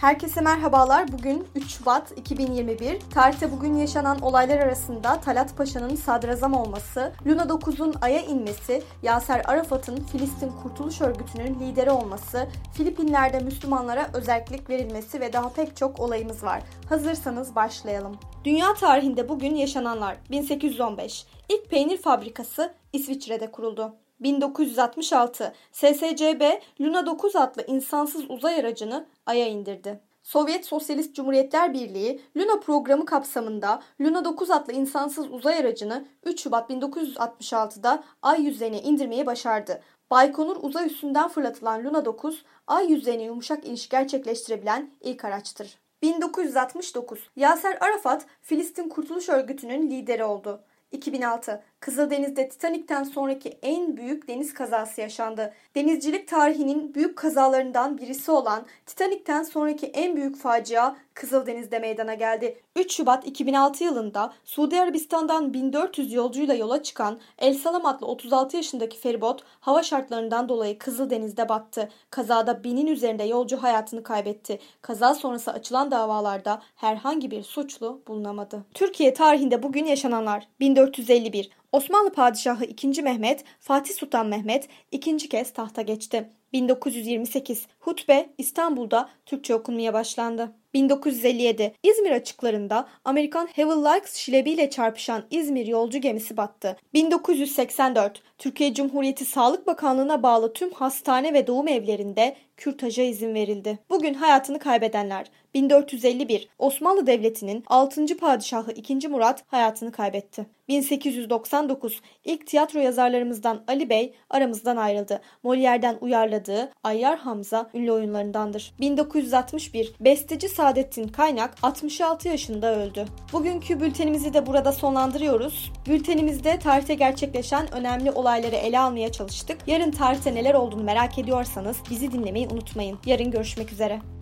Herkese merhabalar. Bugün 3 Şubat 2021. Tarihte bugün yaşanan olaylar arasında Talat Paşa'nın sadrazam olması, Luna 9'un Ay'a inmesi, Yaser Arafat'ın Filistin Kurtuluş Örgütü'nün lideri olması, Filipinler'de Müslümanlara özellik verilmesi ve daha pek çok olayımız var. Hazırsanız başlayalım. Dünya tarihinde bugün yaşananlar 1815. İlk peynir fabrikası İsviçre'de kuruldu. 1966 SSCB Luna 9 adlı insansız uzay aracını Ay'a indirdi. Sovyet Sosyalist Cumhuriyetler Birliği Luna programı kapsamında Luna 9 adlı insansız uzay aracını 3 Şubat 1966'da Ay yüzeyine indirmeyi başardı. Baykonur uzay üstünden fırlatılan Luna 9, Ay yüzeyine yumuşak iniş gerçekleştirebilen ilk araçtır. 1969 Yaser Arafat Filistin Kurtuluş Örgütü'nün lideri oldu. 2006 Kızıldeniz'de Titanik'ten sonraki en büyük deniz kazası yaşandı. Denizcilik tarihinin büyük kazalarından birisi olan Titanik'ten sonraki en büyük facia Kızıldeniz'de meydana geldi. 3 Şubat 2006 yılında Suudi Arabistan'dan 1400 yolcuyla yola çıkan El Salam adlı 36 yaşındaki feribot hava şartlarından dolayı Kızıldeniz'de battı. Kazada binin üzerinde yolcu hayatını kaybetti. Kaza sonrası açılan davalarda herhangi bir suçlu bulunamadı. Türkiye tarihinde bugün yaşananlar 1451 Osmanlı Padişahı 2. Mehmet, Fatih Sultan Mehmet ikinci kez tahta geçti. 1928 hutbe İstanbul'da Türkçe okunmaya başlandı. 1957 İzmir açıklarında Amerikan Havelock şilebiyle çarpışan İzmir yolcu gemisi battı. 1984 Türkiye Cumhuriyeti Sağlık Bakanlığı'na bağlı tüm hastane ve doğum evlerinde kürtaja izin verildi. Bugün hayatını kaybedenler 1451 Osmanlı Devleti'nin 6. padişahı 2. Murat hayatını kaybetti. 1899 ilk tiyatro yazarlarımızdan Ali Bey aramızdan ayrıldı. Molière'den uyarladığı Ayyar Hamza ünlü oyunlarındandır. 1961 besteci Saadettin Kaynak 66 yaşında öldü. Bugünkü bültenimizi de burada sonlandırıyoruz. Bültenimizde tarihte gerçekleşen önemli olayları ele almaya çalıştık. Yarın tarihte neler olduğunu merak ediyorsanız bizi dinlemeyi unutmayın. Yarın görüşmek üzere.